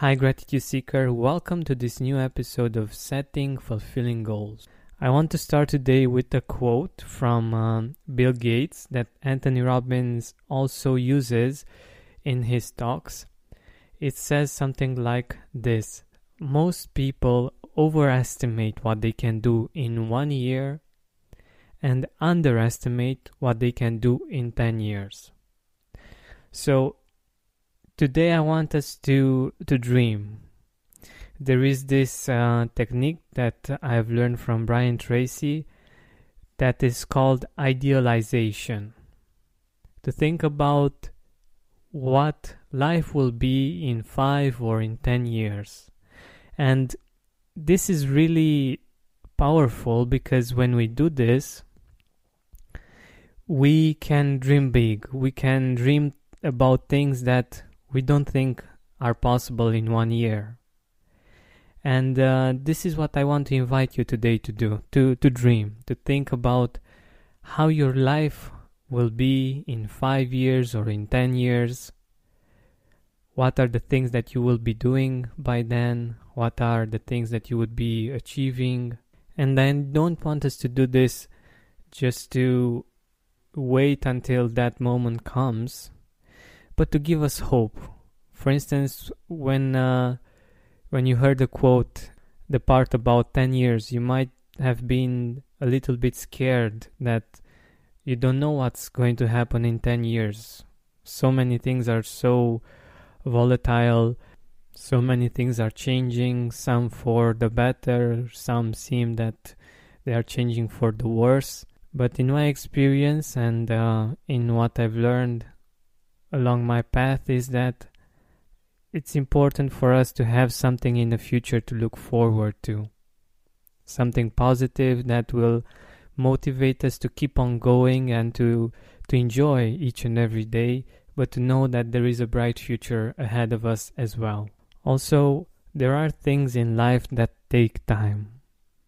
Hi, Gratitude Seeker. Welcome to this new episode of Setting Fulfilling Goals. I want to start today with a quote from um, Bill Gates that Anthony Robbins also uses in his talks. It says something like this Most people overestimate what they can do in one year and underestimate what they can do in 10 years. So, Today I want us to to dream. There is this uh, technique that I've learned from Brian Tracy that is called idealization. To think about what life will be in 5 or in 10 years. And this is really powerful because when we do this, we can dream big. We can dream about things that we don't think are possible in one year. And uh, this is what I want to invite you today to do to, to dream, to think about how your life will be in five years or in ten years. What are the things that you will be doing by then? What are the things that you would be achieving? And I don't want us to do this just to wait until that moment comes but to give us hope. For instance, when uh, when you heard the quote, the part about 10 years, you might have been a little bit scared that you don't know what's going to happen in 10 years. So many things are so volatile, so many things are changing, some for the better, some seem that they are changing for the worse. But in my experience and uh, in what I've learned along my path is that it's important for us to have something in the future to look forward to. Something positive that will motivate us to keep on going and to, to enjoy each and every day, but to know that there is a bright future ahead of us as well. Also, there are things in life that take time.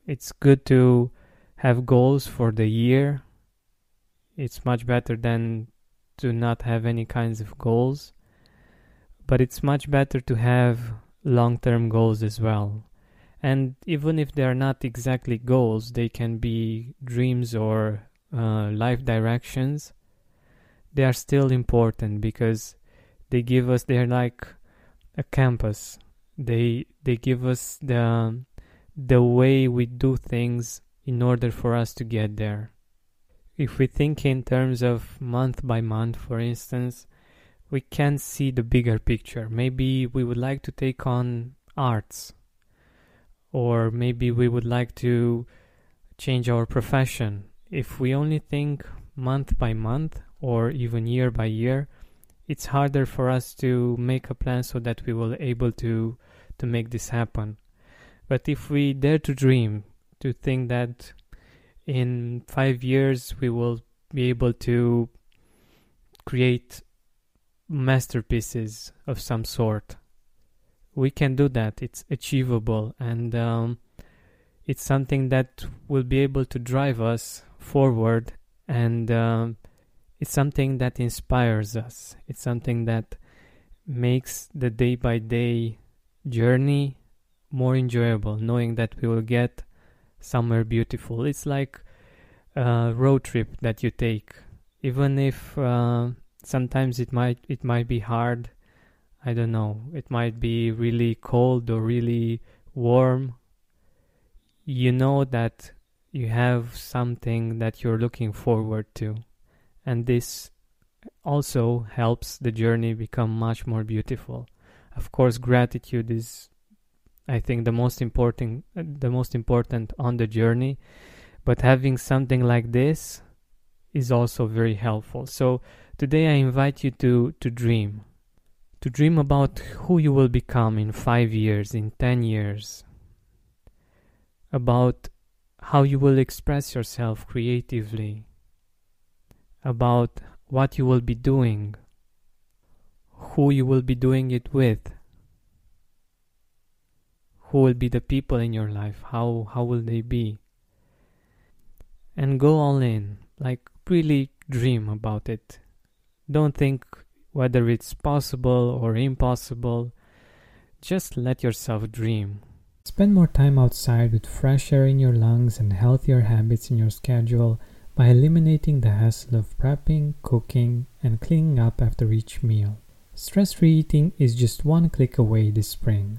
It's good to have goals for the year. It's much better than to not have any kinds of goals, but it's much better to have long term goals as well. And even if they are not exactly goals, they can be dreams or uh, life directions. They are still important because they give us, they're like a compass. They, they give us the, the way we do things in order for us to get there if we think in terms of month by month, for instance, we can see the bigger picture. Maybe we would like to take on arts, or maybe we would like to change our profession. If we only think month by month or even year by year, it's harder for us to make a plan so that we will able to to make this happen. But if we dare to dream, to think that in five years we will be able to create masterpieces of some sort. We can do that. It's achievable and um, it's something that will be able to drive us forward and um, it's something that inspires us. It's something that makes the day by day journey more enjoyable, knowing that we will get somewhere beautiful. It's like a road trip that you take, even if uh, sometimes it might it might be hard. I don't know. It might be really cold or really warm. You know that you have something that you're looking forward to, and this also helps the journey become much more beautiful. Of course, gratitude is I think the most important the most important on the journey. But having something like this is also very helpful. So today I invite you to to dream. To dream about who you will become in 5 years in 10 years. About how you will express yourself creatively. About what you will be doing. Who you will be doing it with who will be the people in your life how how will they be and go all in like really dream about it don't think whether it's possible or impossible just let yourself dream. Spend more time outside with fresh air in your lungs and healthier habits in your schedule by eliminating the hassle of prepping, cooking, and cleaning up after each meal. Stress free eating is just one click away this spring.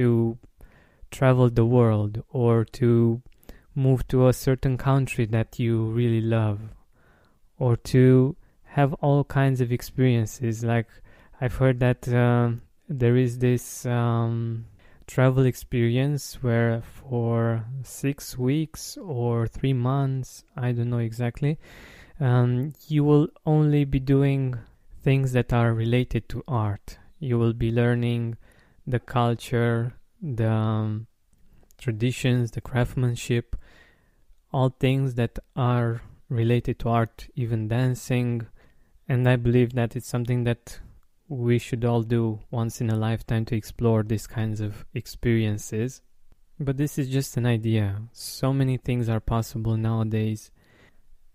to travel the world or to move to a certain country that you really love or to have all kinds of experiences. Like i've heard that uh, there is this um, travel experience where for six weeks or three months i don't know exactly um, you will only be doing things that are related to art. You will be learning the culture the um, traditions the craftsmanship all things that are related to art, even dancing. And I believe that it's something that we should all do once in a lifetime to explore these kinds of experiences. But this is just an idea. So many things are possible nowadays.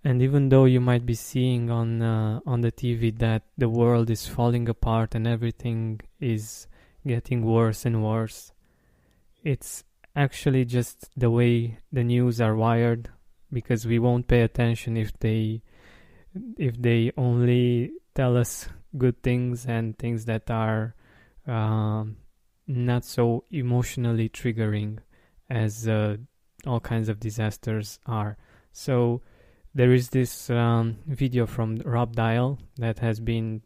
And even though you might be seeing on uh, on the TV that the world is falling apart and everything is getting worse and worse, it's actually just the way the news are wired because we won't pay attention if they if they only tell us good things and things that are um, not so emotionally triggering as uh, all kinds of disasters are. So there is this um, video from Rob Dial that has been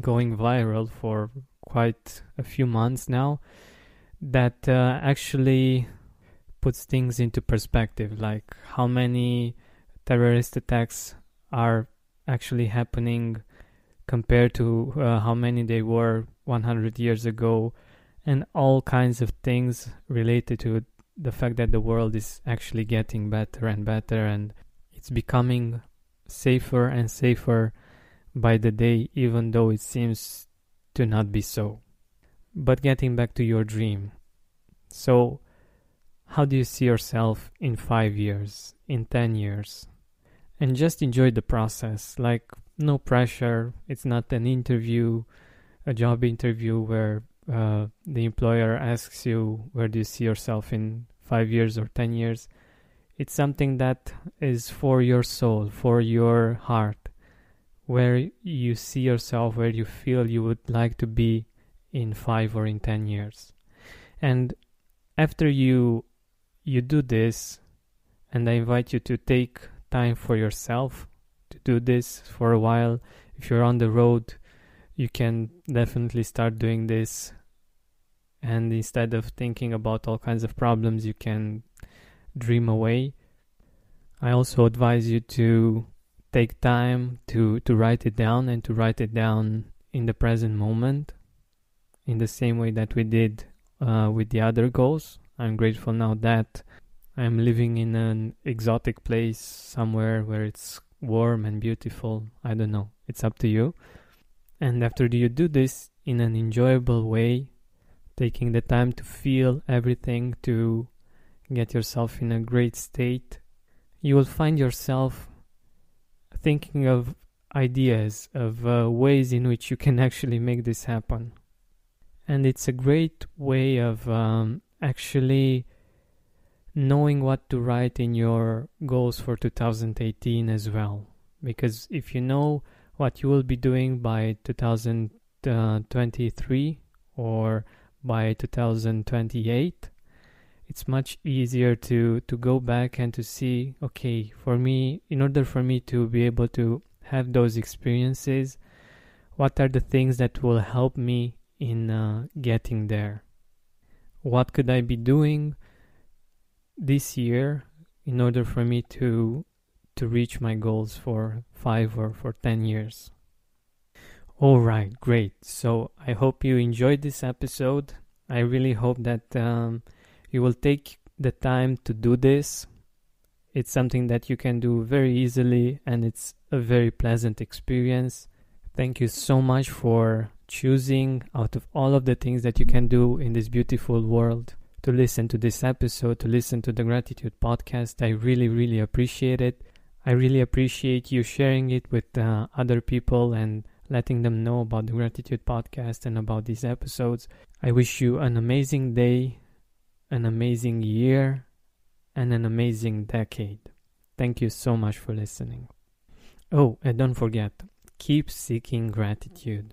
going viral for quite a few months now that uh, actually puts things into perspective like how many terrorist attacks are actually happening compared to uh, how many they were 100 years ago and all kinds of things related to the fact that the world is actually getting better and better and it's becoming safer and safer by the day even though it seems to not be so but getting back to your dream so how do you see yourself in five years, in 10 years? And just enjoy the process. Like, no pressure. It's not an interview, a job interview where uh, the employer asks you, where do you see yourself in five years or 10 years? It's something that is for your soul, for your heart, where you see yourself, where you feel you would like to be in five or in 10 years. And after you you do this, and I invite you to take time for yourself to do this for a while. If you're on the road, you can definitely start doing this. And instead of thinking about all kinds of problems, you can dream away. I also advise you to take time to, to write it down and to write it down in the present moment in the same way that we did uh, with the other goals. I'm grateful now that I'm living in an exotic place somewhere where it's warm and beautiful. I don't know. It's up to you. And after you do this in an enjoyable way, taking the time to feel everything, to get yourself in a great state, you will find yourself thinking of ideas, of uh, ways in which you can actually make this happen. And it's a great way of um, actually knowing what to write in your goals for 2018 as well. Because if you know what you will be doing by 2023 or by 2028, it's much easier to to go back and to see okay for me in order for me to be able to have those experiences what are the things that will help me in uh, getting there? What could i be doing this year in order for me to to reach my goals for 5 or for 10 years? All right great. So i hope you enjoyed this episode. I really hope that um, you will take the time to do this. It's something that you can do very easily and it's a very pleasant experience. Thank you so much for choosing out of all of the things that you can do in this beautiful world to listen to this episode, to listen to the Gratitude podcast. I really, really appreciate it. I really appreciate you sharing it with uh, other people and letting them know about the Gratitude podcast and about these episodes. I wish you an amazing day an amazing year and an amazing decade. Thank you so much for listening. Oh, and don't forget, keep seeking gratitude.